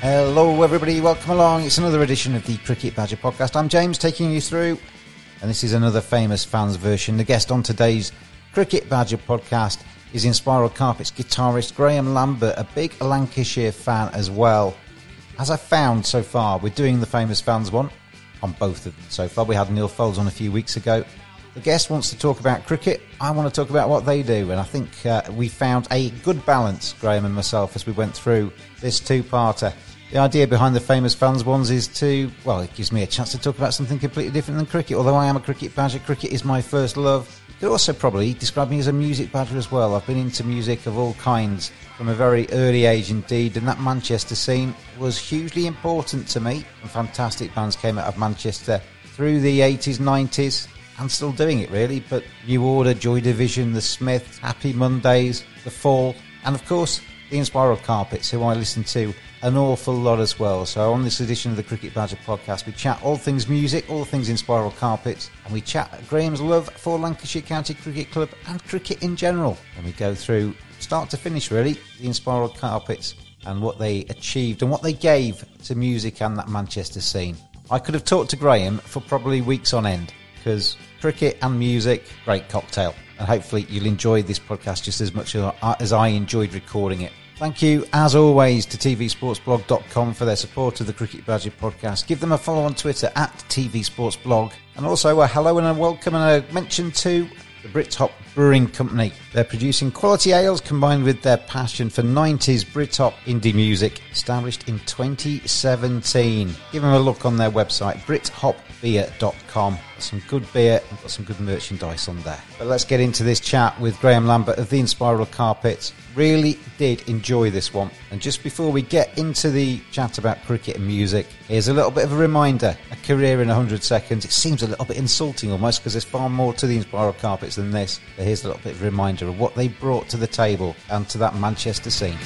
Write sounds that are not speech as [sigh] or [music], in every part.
Hello, everybody. Welcome along. It's another edition of the Cricket Badger podcast. I'm James, taking you through, and this is another famous fans version. The guest on today's Cricket Badger podcast is Inspiral Carpets guitarist Graham Lambert, a big Lancashire fan as well. As I found so far, we're doing the famous fans one on both of them so far. We had Neil Foles on a few weeks ago. The guest wants to talk about cricket. I want to talk about what they do, and I think uh, we found a good balance, Graham and myself, as we went through this two-parter. The idea behind the famous fans ones is to, well, it gives me a chance to talk about something completely different than cricket. Although I am a cricket badger, cricket is my first love. Could also probably describe me as a music badger as well. I've been into music of all kinds from a very early age indeed, and that Manchester scene was hugely important to me. And fantastic bands came out of Manchester through the 80s, 90s, and still doing it really. But New Order, Joy Division, The Smiths, Happy Mondays, The Fall, and of course the Inspiral Carpets, who I listen to an awful lot as well. So on this edition of the Cricket Badger podcast, we chat all things music, all things Inspiral Carpets, and we chat Graham's love for Lancashire County Cricket Club and cricket in general. And we go through start to finish really the Inspiral Carpets and what they achieved and what they gave to music and that Manchester scene. I could have talked to Graham for probably weeks on end because cricket and music, great cocktail. And hopefully you'll enjoy this podcast just as much as I enjoyed recording it. Thank you, as always, to tvsportsblog.com for their support of the Cricket Badger podcast. Give them a follow on Twitter at tvsportsblog. And also a hello and a welcome and a mention to the Brithop Brewing Company. They're producing quality ales combined with their passion for 90s Britpop indie music, established in 2017. Give them a look on their website, brithopbeer.com. Some good beer and got some good merchandise on there. But let's get into this chat with Graham Lambert of the Inspiral Carpets. Really did enjoy this one. And just before we get into the chat about cricket and music, here's a little bit of a reminder. A career in 100 seconds. It seems a little bit insulting almost because there's far more to the Inspiral Carpets than this. But here's a little bit of a reminder of what they brought to the table and to that Manchester scene.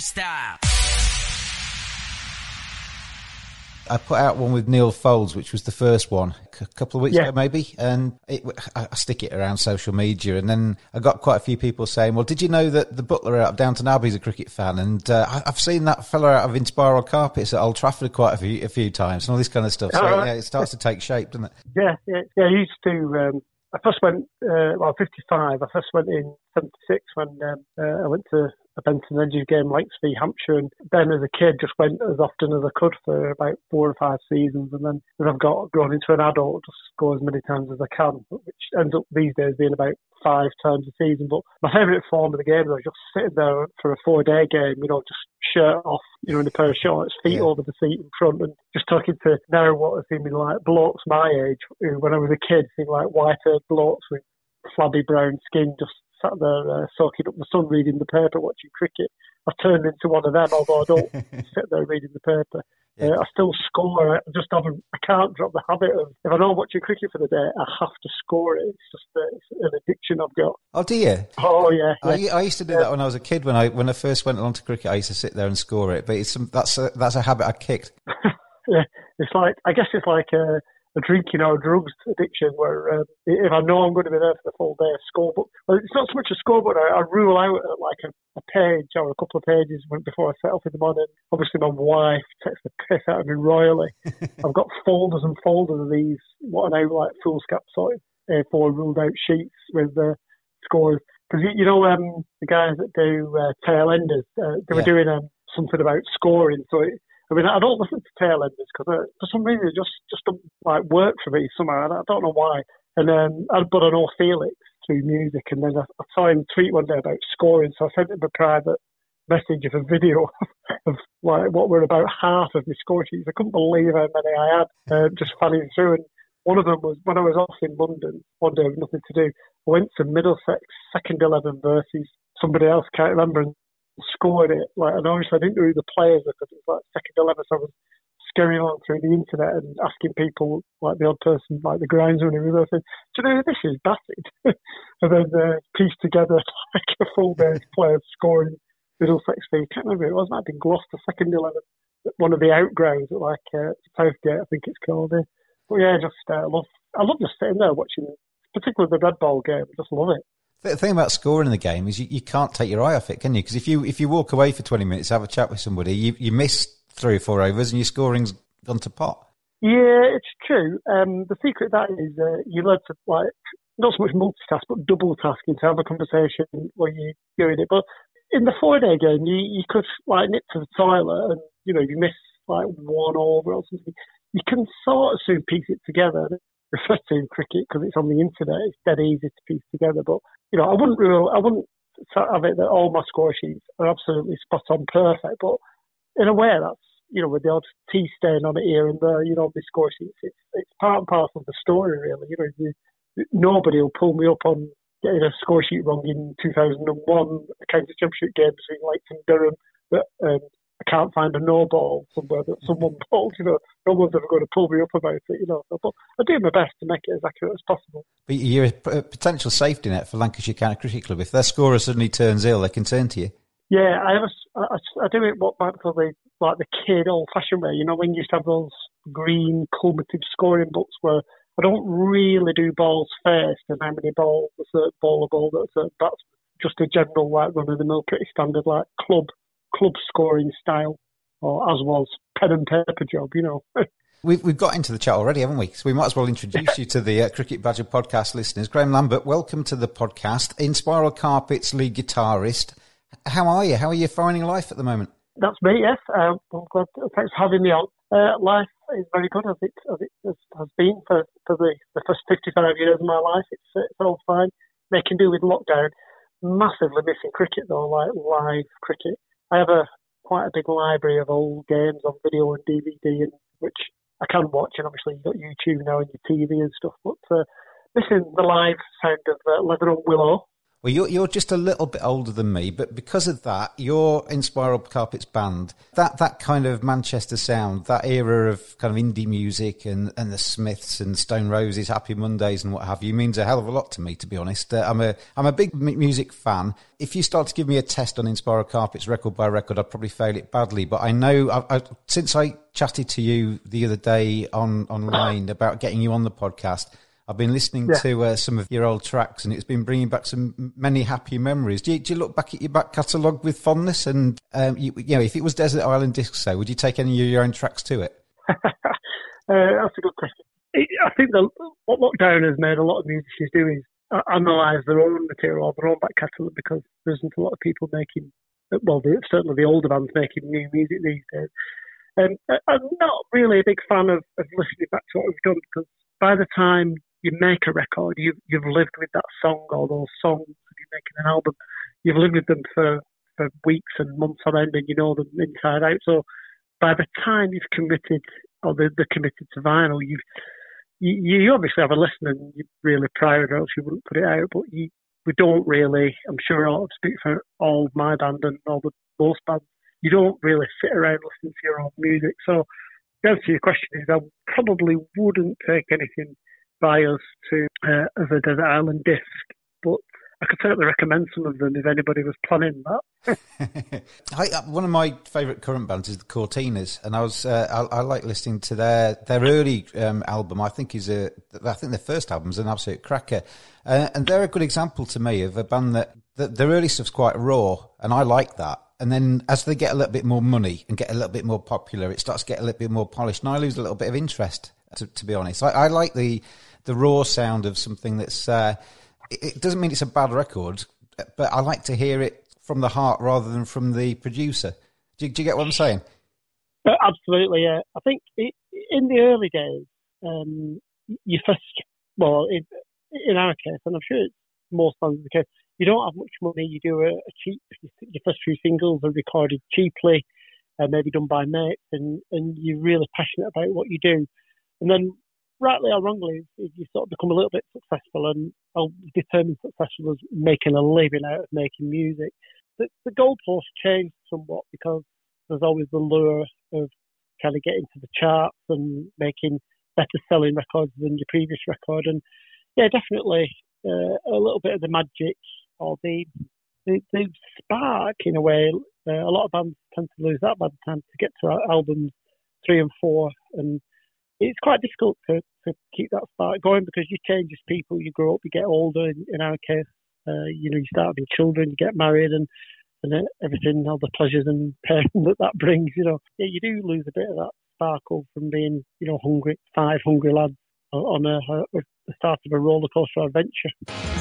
That style. I put out one with Neil Folds, which was the first one a couple of weeks Yeah. ago, maybe, and it, I I stick it around social media, and then I got quite a few people saying, "Well, did you know that the butler out of Downton Abbey is a cricket fan?" And uh, I- I've seen that fella out of Inspiral Carpets at Old Trafford quite a few, a few times, and all this kind of stuff. So Oh, right. yeah, it starts to take shape, doesn't it? Yeah, yeah, yeah. I used to. Um, I first went. Uh, well, 55. I first went in 76 when um, uh, I went to a Benson Edges game, Lancs v Hampshire, and then as a kid, just went as often as I could for about four or five seasons, and then as I've got grown into an adult, just go as many times as I can, which ends up these days being about five times a season. But my favourite form of the game was just sitting there for a four-day game, you know, just shirt off, you know, in a pair of shorts, feet Yeah. over the seat in front, and just talking to now what have been like blokes my age, who when I was a kid, seemed like white-haired blokes with flabby brown skin, just sat there uh, soaking up the sun, reading the paper, watching cricket. I turned into one of them, although I don't [laughs] sit there reading the paper. Yeah. Uh, I still score. I just haven't. I can't drop the habit of if I know I'm watching cricket for the day, I have to score it. It's just uh, it's an addiction I've got. Oh dear. Oh yeah, yeah. I, I used to do that when I was a kid. When I when I first went along to cricket, I used to sit there and score it. But it's some, that's a, that's a habit I kicked. [laughs] yeah, it's like I guess it's like a, a drinking or a drugs addiction where um, if I know I'm going to be there for the full day, I score. But well, it's not so much a score, but I, I rule out uh, like a, a page or a couple of pages before I set off in the morning. Obviously, my wife takes the piss out of me royally. [laughs] I've got folders and folders of these what are now like foolscap sort of A4 ruled out sheets with the scores. Because you, know um, the guys that do uh, Tailenders, uh, they were Yeah. doing um, something about scoring. So it, I mean, I don't listen to Tailenders because uh, for some reason it just just don't like work for me somehow. I don't know why. And um, but I know Felix through music, and then I, I saw him tweet one day about scoring, so I sent him a private message of a video [laughs] of like what were about half of my score sheets. I couldn't believe how many I had uh, just fanning through. And one of them was when I was off in London one day with nothing to do. I went to Middlesex second eleven versus somebody else can't remember and scored it. Like and obviously I didn't know who the players were because it was like second eleven, so I was scurrying along through the internet and asking people like the odd person, like the groundsman who was saying, "Do you know this is batted?" [laughs] and then uh, pieced together [laughs] like a full day's players scoring Middlesex v. Can't remember it was. Might have been Gloucester second eleven, one of the outgrounds at like uh, Southgate, I think it's called. Uh, but yeah, just uh, love. I love just sitting there watching, particularly the red ball game. Just love it. The thing about scoring in the game is you, you can't take your eye off it, can you? Because if you if you walk away for twenty minutes, have a chat with somebody, you you miss three or four overs, and your scoring's gone to pot. Yeah, it's true. Um, the secret that is uh, you learn to like not so much multitask, but double tasking to have a conversation while you're doing it. But in the four day game, you you could like nip to the toilet and you know you miss like one over or something. You can sort of soon piece it together. [laughs] Especially in cricket because it's on the internet, it's dead easy to piece together. But you know, I wouldn't rule, I wouldn't have it that all my score sheets are absolutely spot on perfect. But in a way, that's you know, with the odd tea stain on it here and there, you know, the score sheets, it's, it's part and parcel of the story, really. You know, you, nobody will pull me up on getting a score sheet wrong in 2001, a county championship game between Leighton Durham, that um, I can't find a no ball somewhere that someone [laughs] bowled, you know, no one's ever going to pull me up about it, you know. But I do my best to make it as accurate as possible. But you're a potential safety net for Lancashire County Cricket Club. If their scorer suddenly turns ill, they can turn to you. Yeah, I have a, I, I do it what might be called the like the kid old fashioned way. You know, when you used to have those green cumulative scoring books where I don't really do balls first and how many balls a certain ball a ball that a certain batsman. Just a general like run of the mill, pretty standard like club club scoring style, or as was pen and paper job. You know. [laughs] We've, we've got into the chat already, haven't we? So we might as well [laughs] introduce you to the uh, Cricket Badger podcast listeners. Graham Lambert, welcome to the podcast. Inspiral Carpets lead guitarist. How are you? How are you finding life at the moment? That's me, yes. Um, I'm glad. Thanks for having me on. Uh, life is very good as it, as it has, has been for, for the, the first 55 years of my life. It's, it's all fine. Making do with lockdown. Massively missing cricket though, like live cricket. I have a quite a big library of old games on video and DVD, and which I can watch. And obviously you've got YouTube now and your TV and stuff. But uh, missing the live sound of uh, Leather and Willow. Well, you're, you're just a little bit older than me, but because of that, your Inspiral Carpets band, that, that kind of Manchester sound, that era of kind of indie music and, and the Smiths and Stone Roses, Happy Mondays and what have you, means a hell of a lot to me, to be honest. Uh, I'm a I'm a big music fan. If you start to give me a test on Inspiral Carpets record by record, I'd probably fail it badly. But I know I, I, since I chatted to you the other day on online about getting you on the podcast. I've been listening yeah. to uh, some of your old tracks, and it's been bringing back some many happy memories. Do you, do you look back at your back catalogue with fondness? And um, you, you, know, if it was Desert Island Discs, would you take any of your own tracks to it? [laughs] uh, that's a good question. I think the, what lockdown has made a lot of musicians do is analyse their own material or their own back catalogue because there isn't a lot of people making, well, the, certainly the older bands making new music these days. Um, I'm not really a big fan of, of listening back to what we've done because by the time you make a record, you, you've lived with that song or those songs, if you're making an album, you've lived with them for, for weeks and months on end and you know them inside out. So by the time you've committed or they're, committed to vinyl, you've, you, you obviously have a listen and you're really proud or else you wouldn't put it out, but you, we don't really, I'm sure I'll speak for all my band and all the most bands, you don't really sit around listening to your own music. So the answer to your question is I probably wouldn't take anything by us to uh, as a desert island disc, but I could certainly recommend some of them if anybody was planning that. [laughs] I, uh, one of my favourite current bands is the Courteeners, and I was uh, I, I, like listening to their their early um, album. I think is a I think their first album is an absolute cracker, uh, and they're a good example to me of a band that, that their early stuff's quite raw, and I like that. And then as they get a little bit more money and get a little bit more popular, it starts to get a little bit more polished, and I lose a little bit of interest. To, to be honest, I, I like the the raw sound of something that's. Uh, it, doesn't mean it's a bad record, but I like to hear it from the heart rather than from the producer. Do, do you get what I'm saying? Uh, absolutely, yeah. I think it, in the early days, um, you first, well, in, in our case, and I'm sure it's most bands the case, you don't have much money. You do a, a cheap, your first few singles are recorded cheaply, uh, maybe done by mates, and, and you're really passionate about what you do. And then rightly or wrongly, if you sort of become a little bit successful, and I'll determine successful as making a living out of making music, the, the goalposts change somewhat because there's always the lure of kind of getting to the charts and making better selling records than your previous record. And yeah, definitely uh, a little bit of the magic or the the, the spark in a way. Uh, a lot of bands tend to lose that by the time to get to albums three and four, and it's quite difficult to, to keep that spark going because you change as people, you grow up, you get older. In, in our case, uh, you know, you start having children, you get married, and and everything, all the pleasures and [laughs] pain that that brings. You know, yeah, you do lose a bit of that sparkle from being, you know, hungry, five hungry lads on a, a, the start of a roller coaster adventure.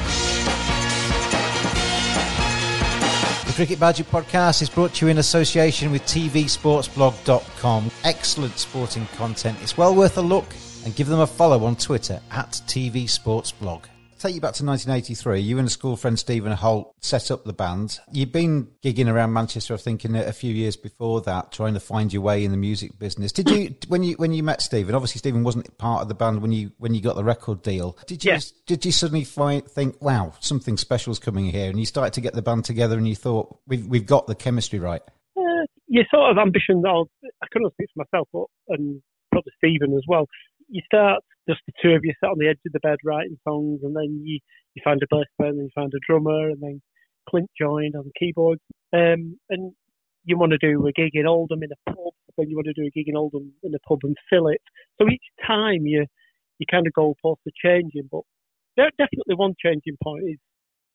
Cricket Badger podcast is brought to you in association with TVSportsblog.com. Excellent sporting content. It's well worth a look and give them a follow on Twitter at TVSportsblog take you back to 1983. You and a school friend, Stephen Holt, set up the band. You've been gigging around Manchester, I think, in a, few years before that, trying to find your way in the music business. Did you, when you when you met Stephen? Obviously, Stephen wasn't part of the band when you when you got the record deal. Did you did you suddenly find, think, wow, something special is coming here, and you started to get the band together, and you thought, we've we've got the chemistry right? Uh, your sort of ambition. I couldn't speak for myself, but and probably Stephen as well you start just the two of you sat on the edge of the bed writing songs, and then you you find a bass player, and then you find a drummer, and then Clint joined on keyboards. Um, and you want to do a gig in Oldham in a pub, then you want to do a gig in Oldham in a pub and fill it. So each time you you kind of goalposts are changing, but definitely one changing point is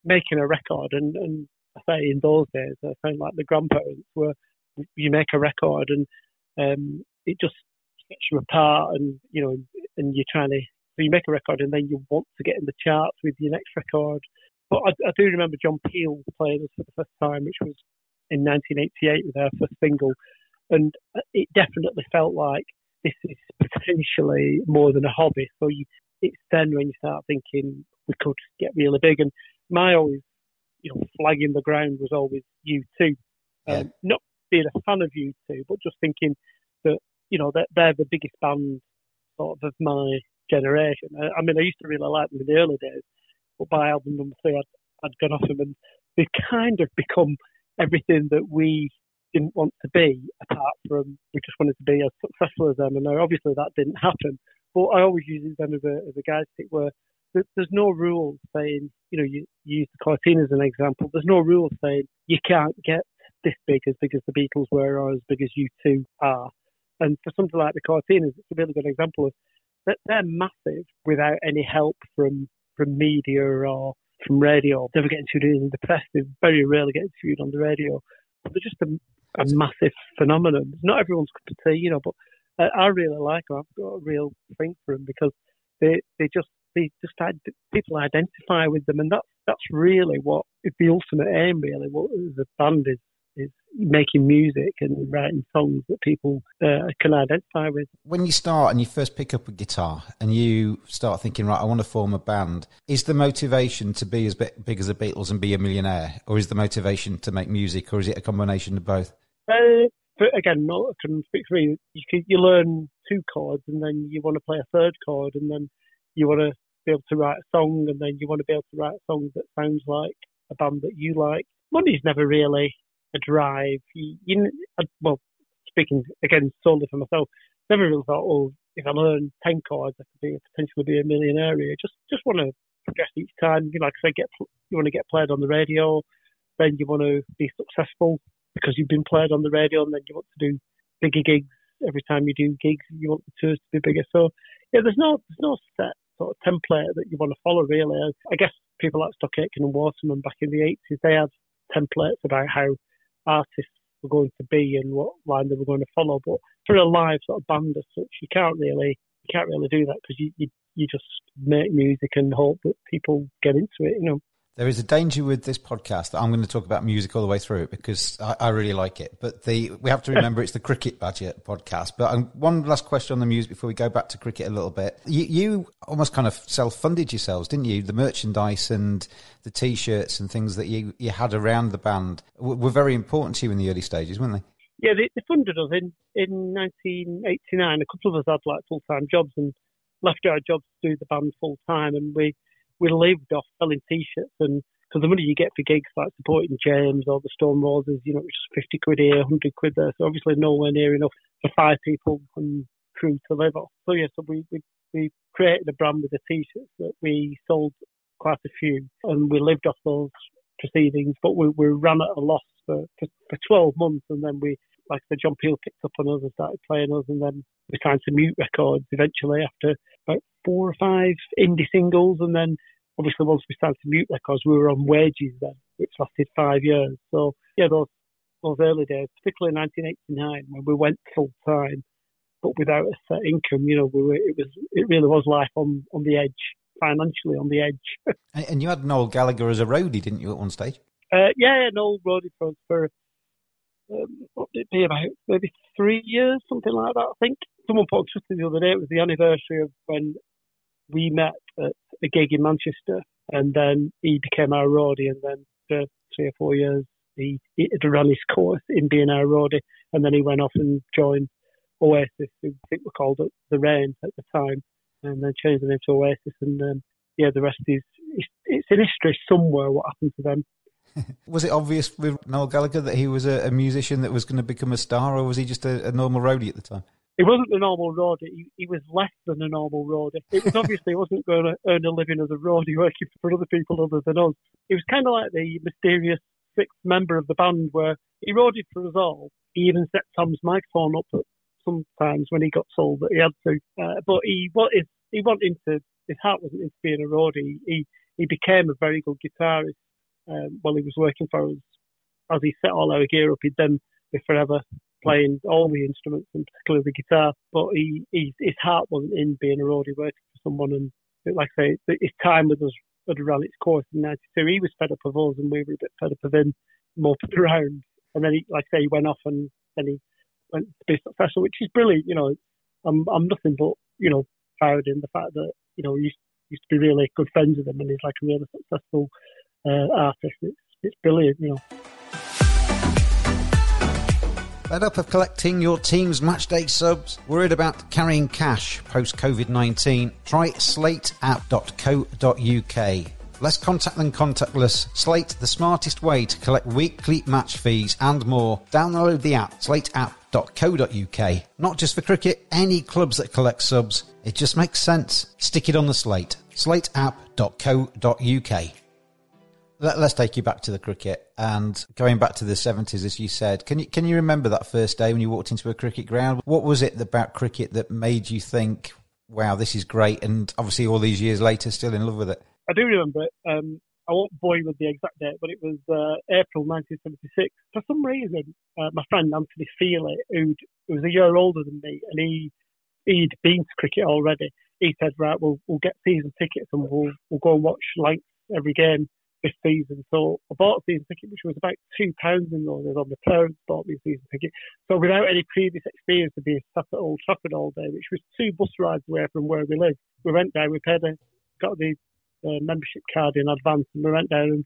making a record. And, and I say in those days, I sound like the grandparents were you make a record and um, it just sets you apart, and you know, and you're trying to so you make a record and then you want to get in the charts with your next record. But I, I do remember John Peel playing us for the first time, which was in 1988 with our first single, and it definitely felt like this is potentially more than a hobby. So you, it's then when you start thinking we could get really big. And my always, you know, flag in the ground was always U2. Um, not being a fan of U2, but just thinking that you know, they're, they're the biggest band sort of of my generation. I, I, mean, I used to really like them in the early days, but by album number three, I'd, I'd gone off them and they kind of become everything that we didn't want to be, apart from we just wanted to be as successful as them. And now, obviously, that didn't happen. But I always use them as a, as a guide stick where there's no rules saying, you know, you, you use the Courteeners as an example. There's no rules saying you can't get this big, as big as the Beatles were, or as big as you two are. And for something like the Courteeners, it's a really good example of that they're massive without any help from from media or from radio. Never get interviewed in the press. They very rarely get interviewed on the radio. But they're just a, a massive phenomenon. Not everyone's cup of tea, you know, but I, I really like them. I've got a real thing for them because they they just they just people identify with them, and that's that's really what is the ultimate aim. Really, what the band is is making music and writing songs that people uh, can identify with. When you start and you first pick up a guitar and you start thinking, right, I want to form a band, is the motivation to be as big as the Beatles and be a millionaire, or is the motivation to make music, or is it a combination of both? Uh, again, not I can speak for me. You, can, you learn two chords and then you want to play a third chord and then you want to be able to write a song, and then you want to be able to write a song that sounds like a band that you like. Money's never really a drive. You, you uh, well, speaking again solely for myself, never really thought, oh, if I learn ten chords, I could be potentially be a millionaire. Here. Just just want to progress each time. You know, like I say, get you want to get played on the radio, then you want to be successful because you've been played on the radio, and then you want to do bigger gigs every time you do gigs. You want the tours to be bigger. So yeah, there's no there's no set sort of template that you want to follow, really. I guess people like Stock Aitken and Waterman back in the 80s, they had templates about how artists were going to be and what line they were going to follow. But for a live sort of band as such, you can't really you can't really do that because you, you you just make music and hope that people get into it. You know. There is a danger with this podcast that I'm going to talk about music all the way through because I, I really like it. But the we have to remember it's the Cricket Badger podcast. But um, one last question on the music before we go back to cricket a little bit. You, you almost kind of self-funded yourselves, didn't you? The merchandise and the T-shirts and things that you, you had around the band were, very important to you in the early stages, weren't they? Yeah, they, they funded us in in 1989. A couple of us had like full-time jobs and left our jobs to do the band full time, and we we lived off selling t-shirts and because the money you get for gigs like supporting James or the Stone Roses, you know, it's 50 quid here, 100 quid there. So obviously nowhere near enough for five people and crew to live off. So yeah, so we, we, we created a brand with the t-shirts that we sold quite a few and we lived off those proceedings, but we, we ran at a loss for, for, for 12 months and then we, like the John Peel picked up on us and started playing us and then we signed to Mute Records eventually after about four or five indie singles, and then obviously once we started to Mute Records, we were on wages then, which lasted five years. So yeah, those those early days, particularly in 1989 when we went full time, but without a set income, you know, we were, it was it really was life on on the edge, financially on the edge. [laughs] and you had Noel Gallagher as a roadie, didn't you, at one stage? Uh, yeah, Noel roadie for for um, what did it be about maybe three years, something like that. I think someone put on Twitter the other day. It was the anniversary of when we met at a gig in Manchester, and then he became our roadie, and then for three or four years he, he ran his course in being our roadie, and then he went off and joined Oasis, who I think were called the Rain at the time, and then changed the name to Oasis, and um, yeah, the rest is it's in history somewhere what happened to them. [laughs] was it obvious with Noel Gallagher that he was a, a, musician that was going to become a star, or was he just a, a normal roadie at the time? He wasn't a normal roadie. He, he was less than a normal roadie. It was obviously he wasn't going to earn a living as a roadie working for other people other than us. He was kind of like the mysterious sixth member of the band where he roadied for us all. He even set Tom's microphone up sometimes when he got told that he had to. Uh, but he is he wanted to. His heart wasn't into being a roadie. He he became a very good guitarist um, while he was working for us. As he set all our gear up, he'd then be forever playing all the instruments and particularly the guitar. But he, he his heart wasn't in being a roadie working for someone. And like I say, his time with us had run its course in '92. He was fed up of us, and we were a bit fed up of him, moping around. And then, he, like I say, he went off and then he went to be successful, which is brilliant. You know, I'm I'm nothing but you know proud in the fact that you know he used, used to be really good friends with him, and he's like a really successful uh, artist. It's it's brilliant. You know. Fed up of collecting your team's matchday subs? Worried about carrying cash post COVID 19? Try slateapp.co.uk. Less contact than contactless. Slate, the smartest way to collect weekly match fees and more. Download the app, slateapp.co.uk. Not just for cricket, any clubs that collect subs. It just makes sense. Stick it on the slate. slateapp.co.uk. Let, us take you back to the cricket and going back to the 70s, as you said. Can you, can you remember that first day when you walked into a cricket ground? What was it about cricket that made you think, wow, this is great? And obviously, all these years later, still in love with it? I do remember it. Um, I won't bore you with the exact date, but it was uh, April 1976. For some reason, uh, my friend Anthony Feely, who was a year older than me, and he he'd been to cricket already. He said, "Right, we'll we'll get season tickets and we'll we'll go and watch like every game this season." So I bought a season ticket, which was about two pounds in days. On the parents bought me a season ticket. So without any previous experience of being stuck at Old Trafford all day, which was two bus rides away from where we live, we went down. We paid a got the uh, membership card in advance, and we went down and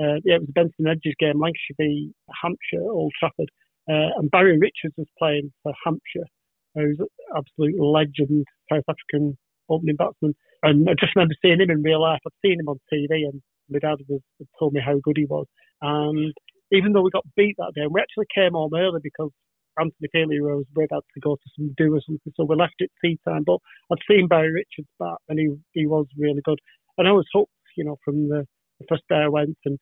uh, yeah, it was Benson Edges game, Lancashire v Hampshire, Old Trafford, uh, and Barry Richards was playing for Hampshire, who's an absolute legend, South African opening batsman. And I just remember seeing him in real life. I'd seen him on TV, and my dad was, had told me how good he was. And even though we got beat that day, we actually came home early because Anthony Feely was way out to go to some do or something, so we left at tea time. But I'd seen Barry Richards bat, and he he was really good and I was hooked, you know, from the, the first day I went. And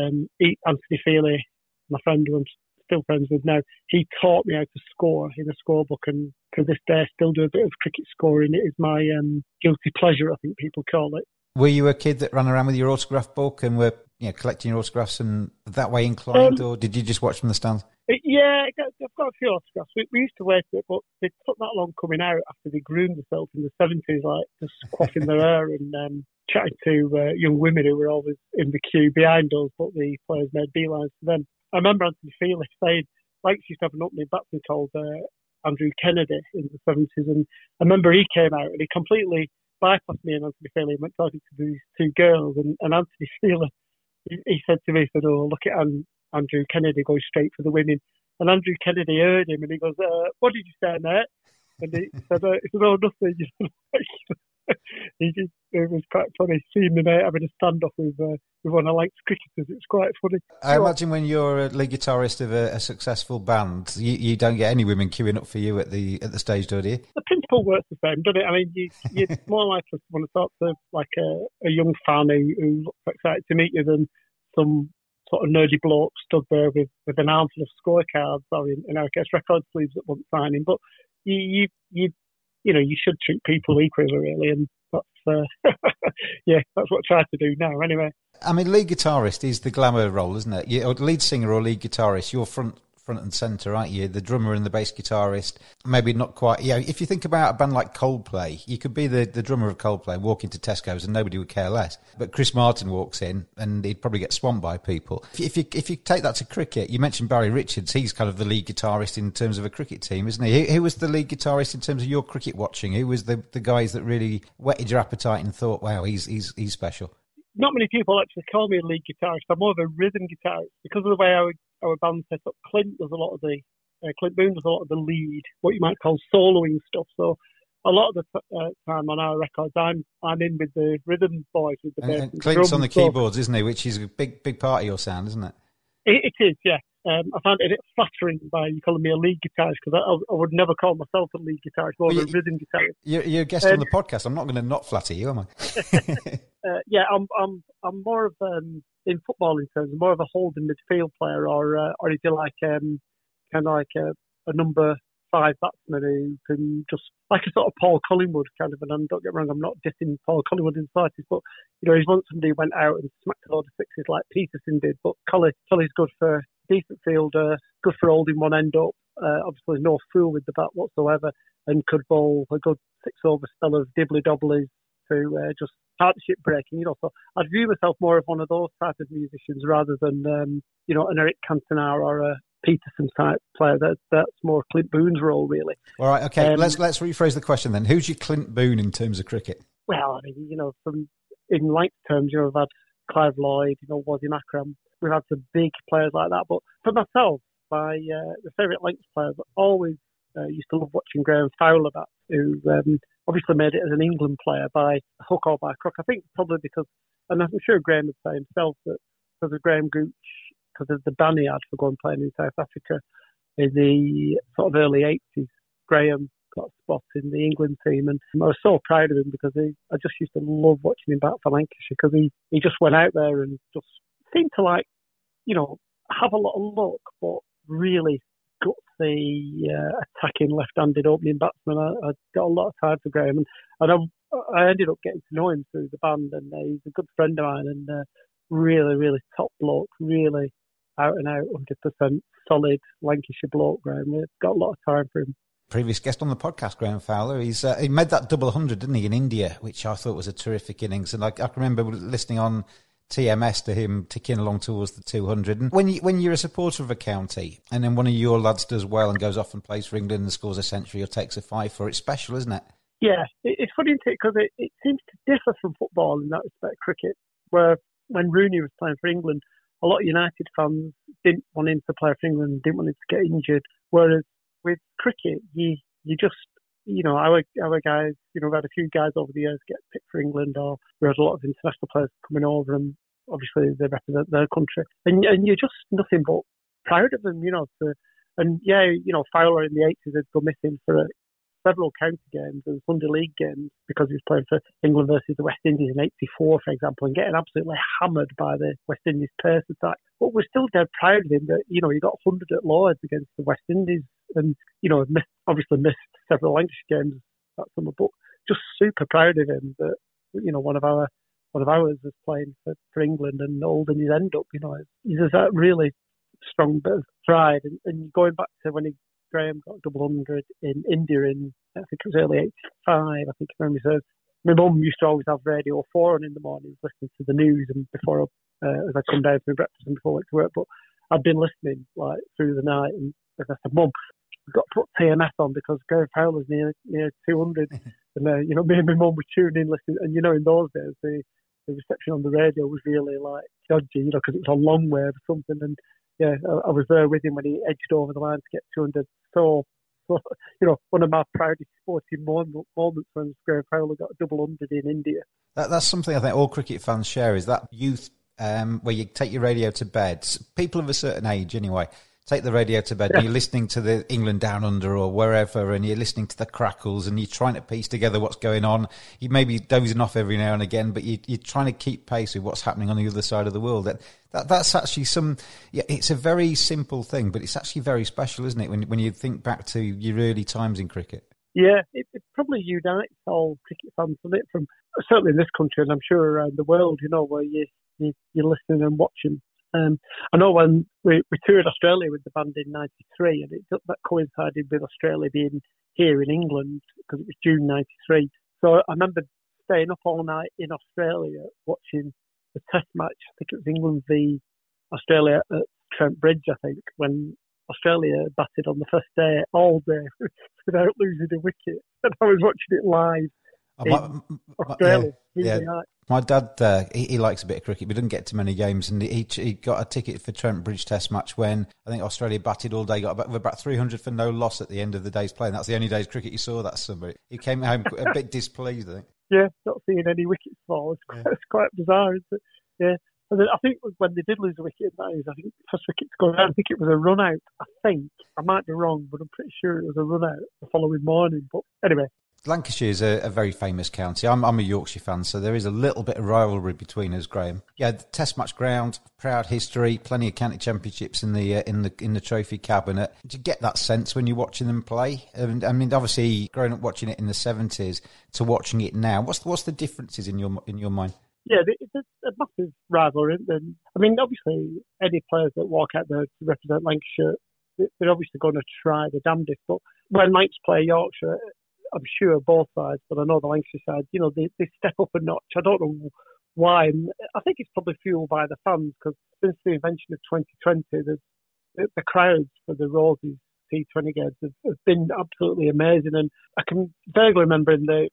um, Anthony Feely, my friend who I'm still friends with now, he taught me how to score in a scorebook. And to this day, I still do a bit of cricket scoring. It is my um, guilty pleasure, I think people call it. Were you a kid that ran around with your autograph book and were you know, collecting your autographs and that way inclined, um, or did you just watch from the stands? Yeah, I've got a few autographs. We, we used to wait for it, but they took that long coming out after they groomed themselves in the 70s, like just quaffing their hair and um, chatting to uh, young women who were always in the queue behind us, but the players made beelines to them. I remember Anthony Feely saying, like, used to have an opening batsman called uh, Andrew Kennedy in the 70s, and I remember he came out and he completely bypassed me and Anthony and went talking to these two girls, and, and Anthony Feely, he, he, said to me, he said, oh, look at Andrew Kennedy going straight for the women. And Andrew Kennedy heard him and he goes, uh, what did you say, mate? And he said, uh, he said, oh, nothing. [laughs] [laughs] he just, it was quite funny seeing me mate having a standoff with uh, with one of Lancs cricketers. It's quite funny. I imagine when you're a lead guitarist of a, a successful band, you, you, don't get any women queuing up for you at the at the stage, do you? The principle works the same, doesn't it? I mean, you, you're [laughs] more likely to want to talk to like a, a young fan who, who looks excited to meet you than some sort of nerdy bloke stood there with, with an armful of scorecards or in, in our case record sleeves that want signing. But you, you, you, you know, you should treat people equally, really, and that's uh, [laughs] yeah, that's what I try to do now. Anyway, I mean, lead guitarist is the glamour role, isn't it? You, lead singer or lead guitarist, you're front front and center, aren't you? The drummer and the bass guitarist. Maybe not quite. Yeah, if you think about a band like Coldplay, you could be the, the drummer of Coldplay, walk into Tesco's, and nobody would care less. But Chris Martin walks in, and he'd probably get swamped by people. If you, if you if you take that to cricket, you mentioned Barry Richards. He's kind of the lead guitarist in terms of a cricket team, isn't he? Who, who was the lead guitarist in terms of your cricket watching? Who was the the guys that really whetted your appetite and thought, wow, he's he's he's special? not many people actually call me a lead guitarist. I'm more of a rhythm guitarist because of the way our band set up. Clint does a lot of the uh, Clint Boon does a lot of the lead, what you might call soloing stuff. So a lot of the uh, time on our records, I'm I'm in with the rhythm boys with the and, bass. And Clint's on the keyboards, isn't he? Which is a big big part of your sound, isn't it? It, it is, yeah. Um, I find it flattering by you calling me a lead guitarist because I, I, would never call myself a lead guitarist, more well, a rhythm guitarist. You're, you're a guest um, on the podcast. I'm not going to not flatter you, am I? [laughs] uh, yeah, I'm, I'm, I'm more of um, in football in terms of more of a holding midfield player, or uh, or if you like, um, kind of like a, a number five batsman who can just like a sort of Paul Collingwood kind of. And don't get wrong, I'm not dissing Paul Collingwood in slightest, but you know, he's once somebody went out and smacked a load of sixes like Pietersen did. But Collie, Collie's good for decent fielder, good for holding one end up. Uh, obviously, no fool with the bat whatsoever, and could bowl a good six over spell of dibbly dobblies to uh, just partnership breaking. You know, so I'd view myself more of one of those type of musicians rather than um, you know an Eric Cantona or a Pietersen type player. That that's more Clint Boon's role, really. All right, okay. Um, let's let's rephrase the question then. Who's your Clint Boon in terms of cricket? Well, I mean, you know, from in light terms, you know, I've had Clive Lloyd, you know, Wasim Akram, we've had some big players like that. But for myself, my uh, the favourite Lancs players always uh, used to love watching Graham Fowler, who um, obviously made it as an England player by hook or by crook. I think probably because and I'm sure Graham would say himself that because of Graham Gooch, because of the ban he had for going playing in South Africa in the sort of early 80s, Graham got a spot in the England team, and I was so proud of him because he, I just used to love watching him back for Lancashire because he, he just went out there and just seemed to like, you know, have a lot of luck, but really gutsy uh, attacking left-handed opening batsman. I, I got a lot of time for Graham, and, and I, I ended up getting to know him through the band, and uh, he's a good friend of mine, and uh, really, really top bloke, really out and out, hundred percent solid Lancashire bloke. Graham, We've got a lot of time for him previous guest on the podcast, Graham Fowler. He's uh, he made that double hundred, didn't he, in India, which I thought was a terrific innings. And I, I remember listening on TMS to him ticking along towards the 200. And when you, when you're a supporter of a county, and then one of your lads does well and goes off and plays for England and scores a century or takes a five for it's special, isn't it? Yeah, it's funny because it, it seems to differ from football in that respect. Cricket, where when Rooney was playing for England, a lot of United fans didn't want him to play for England, didn't want him to get injured. Whereas with cricket, you you just you know our our guys, you know, we've had a few guys over the years get picked for England, or we had a lot of international players coming over, and obviously they represent their country, and and you're just nothing but proud of them, you know. To, and yeah, you know, Fowler in the 80s had gone missing for uh, several county games and Sunday league games because he was playing for England versus the West Indies in '84, for example, and getting absolutely hammered by the West Indies pace attack. But we're still dead proud of him that you know he got 100 at Lords against the West Indies, and you know missed, obviously missed several Lancashire games that summer. But just super proud of him that you know one of our one of ours was playing for, for England and holding his end up. You know, he's that really strong bit of pride. And, and going back to when he Graham got double hundred in India in I think it was early '85. I think if memory serves. My mum used to always have Radio Four on in the mornings, listening to the news and before uh, as I come down for breakfast and before I went to work. But I'd been listening like through the night, and as I said, Mum, I've got to put TMS on because Graham Fowler's near near 200, [laughs] and uh, you know me and my mum were tuning in listening, and you know in those days the the reception on the radio was really like dodgy, you know, because it was on long wave or something, and yeah, I, I, was there with him when he edged over the line to get 200. So, [laughs] so you know, one of my proudest sporting moments when Graham Fowler got a double hundred in India. That, that's something I think all cricket fans share is that youth um, where you take your radio to bed. People of a certain age, anyway take the radio to bed yeah. and you're listening to the England Down Under or wherever and you're listening to the crackles and you're trying to piece together what's going on. You may be dozing off every now and again, but you, are trying to keep pace with what's happening on the other side of the world. That, that That's actually some, yeah, it's a very simple thing, but it's actually very special, isn't it, when, when you think back to your early times in cricket? Yeah, it, it probably unites all cricket fans a bit from certainly in this country and I'm sure around the world, you know, where you, you you're listening and watching um, I know when we, we toured Australia with the band in '93, and it that coincided with Australia being here in England because it was June '93. So I remember staying up all night in Australia watching the Test match. I think it was England v Australia at Trent Bridge. I think when Australia batted on the first day all day [laughs] without losing a wicket, and I was watching it live uh, my, Australia. Yeah, yeah. My dad, uh, he, he, likes a bit of cricket, but didn't get to many games, and he, he got a ticket for Trent Bridge Test match when I think Australia batted all day, got about, about 300 for no loss at the end of the day's play, and that's the only day's cricket he saw that summer. He came home a bit displeased, I think. Yeah, not seeing any wickets fall. It's quite, yeah. it's quite bizarre, isn't it? Yeah. And then I think when they did lose a wicket in that is, I think the first wicket to go down, I think it was a run out. I think I might be wrong, but I'm pretty sure it was a run out the following morning. But anyway, Lancashire is a, a, very famous county. I'm, I'm, a Yorkshire fan, so there is a little bit of rivalry between us, Graham. Yeah, Test match ground, proud history, plenty of county championships in the uh, in the in the trophy cabinet. Do you get that sense when you're watching them play? I mean, obviously, growing up watching it in the '70s to watching it now, what's the, what's the differences in your in your mind? Yeah, it's a, massive rivalry. And I mean, obviously, any players that walk out there to represent Lancashire, they're obviously going to try the damnedest. But when Lancs play Yorkshire, I'm sure both sides, but I know the Lancashire side, you know, they, they step up a notch. I don't know why. I think it's probably fueled by the fans because since the invention of 2020, the, the crowds for the Roses T20 games have, have, been absolutely amazing. And I can vaguely remember in the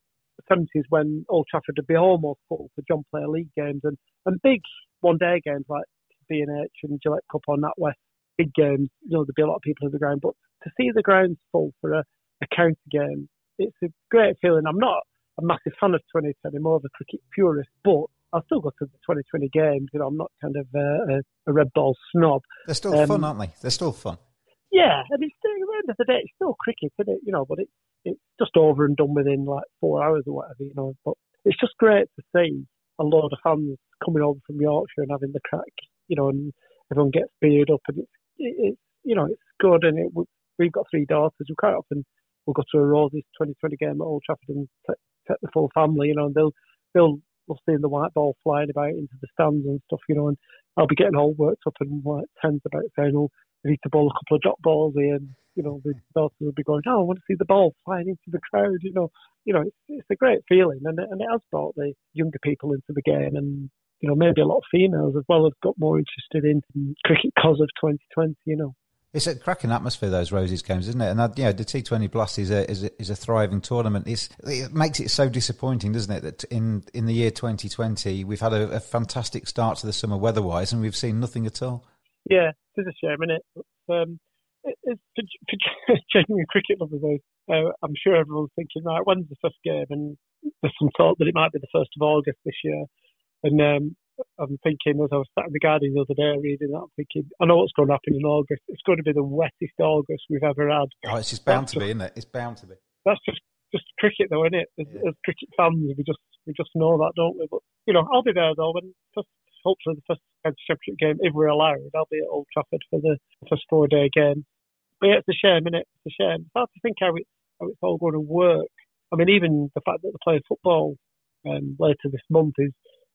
70s when Old Trafford would be almost full for John Player League games and, and big one day games like B&H and Gillette Cup on NatWest, big games, you know, there'd be a lot of people in the ground. But to see the grounds full for a, a county game it's a great feeling. I'm not a massive fan of 2010, I'm more of a cricket purist, but I'll still go to the 2020 games. You know, I'm not kind of uh, a, a red ball snob. They're still um, fun, aren't they? They're still fun. Yeah, and it's still, at the end of the day, it's still cricket, isn't it? You know, but it's it's just over and done within like four hours or whatever. You know, but it's just great to see a lot of fans coming over from Yorkshire and having the crack. You know, and everyone gets beard up, and it's it's you know it's good. And it, we've got three daughters. We quite often we'll go to a Roses 2020 game at Old Trafford and take, take the full family. You know, and they'll they'll we'll see the white ball flying about into the stands and stuff. You know, and I'll be getting all worked up and like tense about saying, "Oh, we need to bowl a couple of drop balls here." And you know, the daughters will be going, "Oh, I want to see the ball flying into the crowd." You know, you know, it's, it's a great feeling, and and it has brought the younger people into the game, and you know, maybe a lot of females as well have got more interested in cricket because of 2020. You know. It's a cracking atmosphere those Roses games, isn't it? And uh, you know, the T20 Blast is a, is a is a thriving tournament. It's, it makes it so disappointing, doesn't it? That in in the year 2020 we've had a, a fantastic start to the summer weather-wise, and we've seen nothing at all. Yeah, it's a shame, isn't it? Um, it's for, for [laughs] genuine cricket lovers, uh, I'm sure everyone's thinking, right, when's the first game? And there's some thought that it might be the first of August this year. And um, I'm thinking, as I was sat in the garden the other day reading that, I'm thinking, I know what's going to happen in August. It's going to be the wettest August we've ever had. Oh, it's just bound that's to just, be, isn't it? It's bound to be. That's just just cricket, though, isn't it? As, yeah. as, cricket fans, we just we just know that, don't we? But you know, I'll be there though when first, hopefully the first championship game, if we're allowed, I'll be at Old Trafford for the first four day game. But yeah, it's a shame, isn't it? It's a shame. It's hard to think how, it, how it's all going to work. I mean, even the fact that they're playing football um, later this month is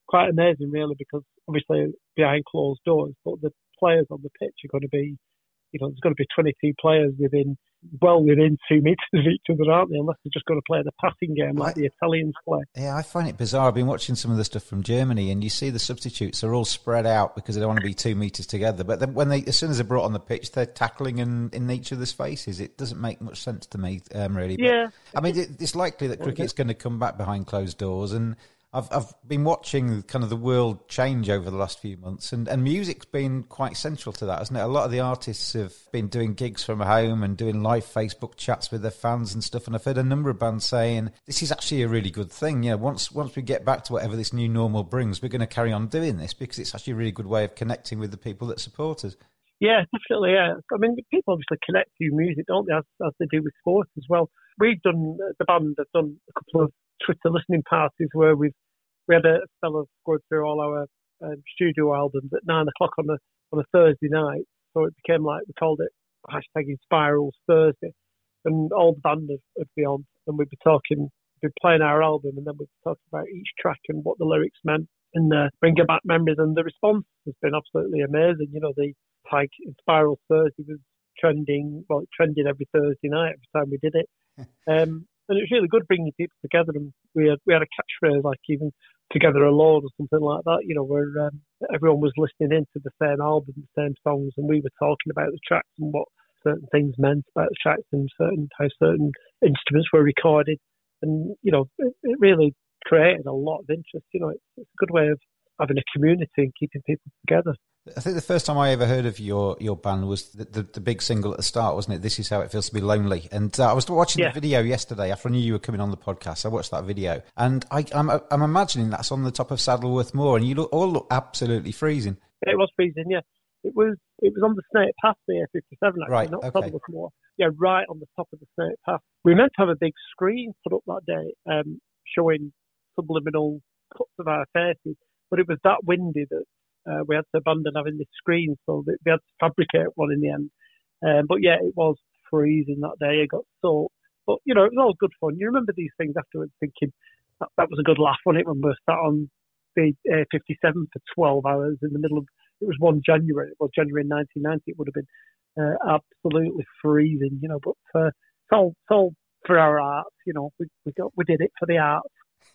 quite amazing, really, because obviously behind closed doors, but the players on the pitch are going to be, you know, there's going to be 22 players within, well within two [laughs] metres of each other, aren't they? Unless they're just going to play the passing game like I, the Italians play. Yeah, I find it bizarre. I've been watching some of the stuff from Germany, and you see the substitutes are all spread out because they don't want to be two metres together. But then when they, as soon as they're brought on the pitch, they're tackling in, in each other's faces. It doesn't make much sense to me, um, really. But, yeah. I mean, it, it's likely that cricket's going to come back behind closed doors, and I've I've been watching kind of the world change over the last few months, and, and music's been quite central to that, hasn't it? A lot of the artists have been doing gigs from home and doing live Facebook chats with their fans and stuff. And I've heard a number of bands saying this is actually a really good thing. You know, once once we get back to whatever this new normal brings, we're going to carry on doing this because it's actually a really good way of connecting with the people that support us. Yeah, definitely. Yeah, I mean, people obviously connect to music, don't they, as, as they do with sports as well. We've done the band have done a couple of Twitter listening parties where we've we had a fellow going through all our um, studio albums at nine o'clock on a on a Thursday night. So it became like we called it hashtag Spirals Thursday, and all the band would, would be on, and we'd be talking, we'd be playing our album, and then we'd be talking about each track and what the lyrics meant, and uh, bringing back memories. And the response has been absolutely amazing. You know, the tag Spiral Thursday was trending, well, it trended every Thursday night every time we did it. [laughs] Um, and it was really good bringing people together. And we had we had a catchphrase like even together alone or something like that. You know, where um, everyone was listening into the same album, the same songs, and we were talking about the tracks and what certain things meant about the tracks and certain how certain instruments were recorded. And you know, it, it really created a lot of interest. You know, it's, it's a good way of having a community and keeping people together. I think the first time I ever heard of your, your band was the, the, the, big single at the start, wasn't it? This is how it feels to be lonely. And uh, I was watching yeah. the video yesterday after I knew you were coming on the podcast. I watched that video, and I, am I'm, I'm imagining that's on the top of Saddleworth Moor, and you look, all look absolutely freezing. It was freezing, yeah. It was it was on the Snake Pass, the A57, actually, right, not okay. Saddleworth Moor. Yeah, right on the top of the Snake Pass. We meant to have a big screen put up that day, um, showing subliminal cuts of our faces, but it was that windy that uh, we had to abandon having this screen, so we had to fabricate one in the end. Um, but yeah, it was freezing that day. It got soaked, but you know it was all good fun. You remember these things afterwards, thinking that, that was a good laugh on it when we were sat on the uh, 57 for 12 hours in the middle of it was one January, well January 1990. It would have been uh, absolutely freezing, you know. But uh, it's all it's all for our art, you know. We we got we did it for the art. [laughs]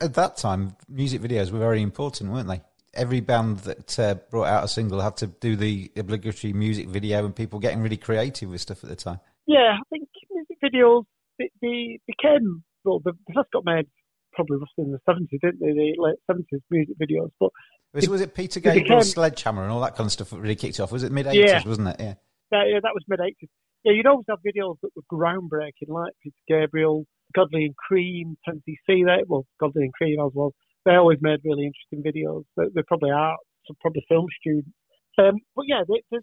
At that time, music videos were very important, weren't they? Every band that uh, brought out a single had to do the obligatory music video, and people getting really creative with stuff at the time. Yeah, I think music videos they, they became well, they first got made probably roughly in the seventies, didn't they? The late seventies music videos, but was, was it Peter Gabriel, became, Sledgehammer, and all that kind of stuff that really kicked off? Was it mid eighties, yeah. wasn't it? Yeah. yeah, yeah, that was mid eighties. Yeah, you'd always have videos that were groundbreaking, like Peter Gabriel, Godley and Creme, 10cc that well, Godley and Creme as well they always made really interesting videos. They, they probably are, some probably film students. Um, but yeah, they, they,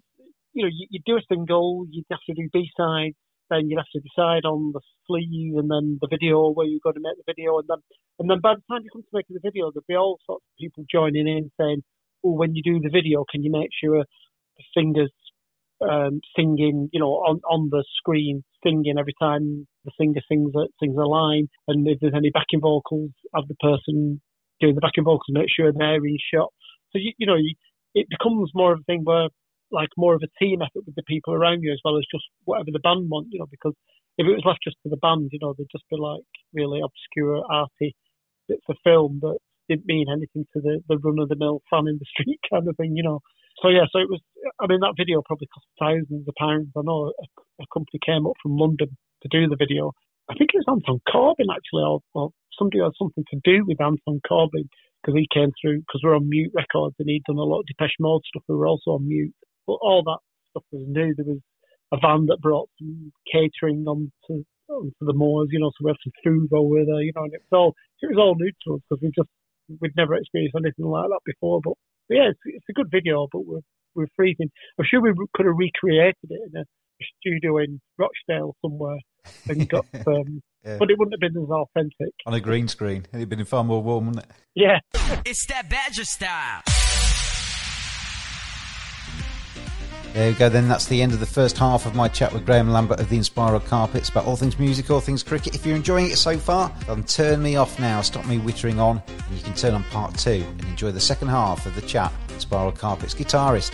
you know, you, you do a single, you have to do B sides, then you have to decide on the sleeve and then the video where you're going to make the video, and then and then by the time you come to making the video, there'll be all sorts of people joining in saying, "Oh, when you do the video, can you make sure the singers um, singing, you know, on on the screen, singing every time the singer sings a, sings a line, and if there's any backing vocals, have the person doing the backing vocals make sure they're shot. So you you know, you, it becomes more of a thing where like more of a team effort with the people around you as well as just whatever the band want, you know, because if it was left just to the band, you know, they'd just be like really obscure, arty bits of film that didn't mean anything to the, the run of the mill fan in the [laughs] street kind of thing, you know. So yeah, so it was. I mean, that video probably cost thousands of pounds. I know a, a company came up from London to do the video. I think it was Anton Corbijn actually, or, or somebody had something to do with Anton Corbijn because he came through because we're on Mute Records and he'd done a lot of Depeche Mode stuff. We were also on Mute, but all that stuff was new. There was a van that brought some catering onto onto the moors, you know, so we had some food over there, you know, and it was all it was all new to us because we just we'd never experienced anything like that before. But, but yeah, it's, it's a good video, but we're we're freezing. I'm sure we could have recreated it in a studio in Rochdale somewhere and got [laughs] um, yeah. but it wouldn't have been as authentic on a green screen. It'd been far more warm, wouldn't it? Yeah, [laughs] it's that Badger style. There we go, then that's the end of the first half of my chat with Graham Lambert of the Inspiral Carpets about all things music, all things cricket. If you're enjoying it so far, then turn me off now, stop me wittering on, and you can turn on part two and enjoy the second half of the chat with Inspiral Carpets guitarist.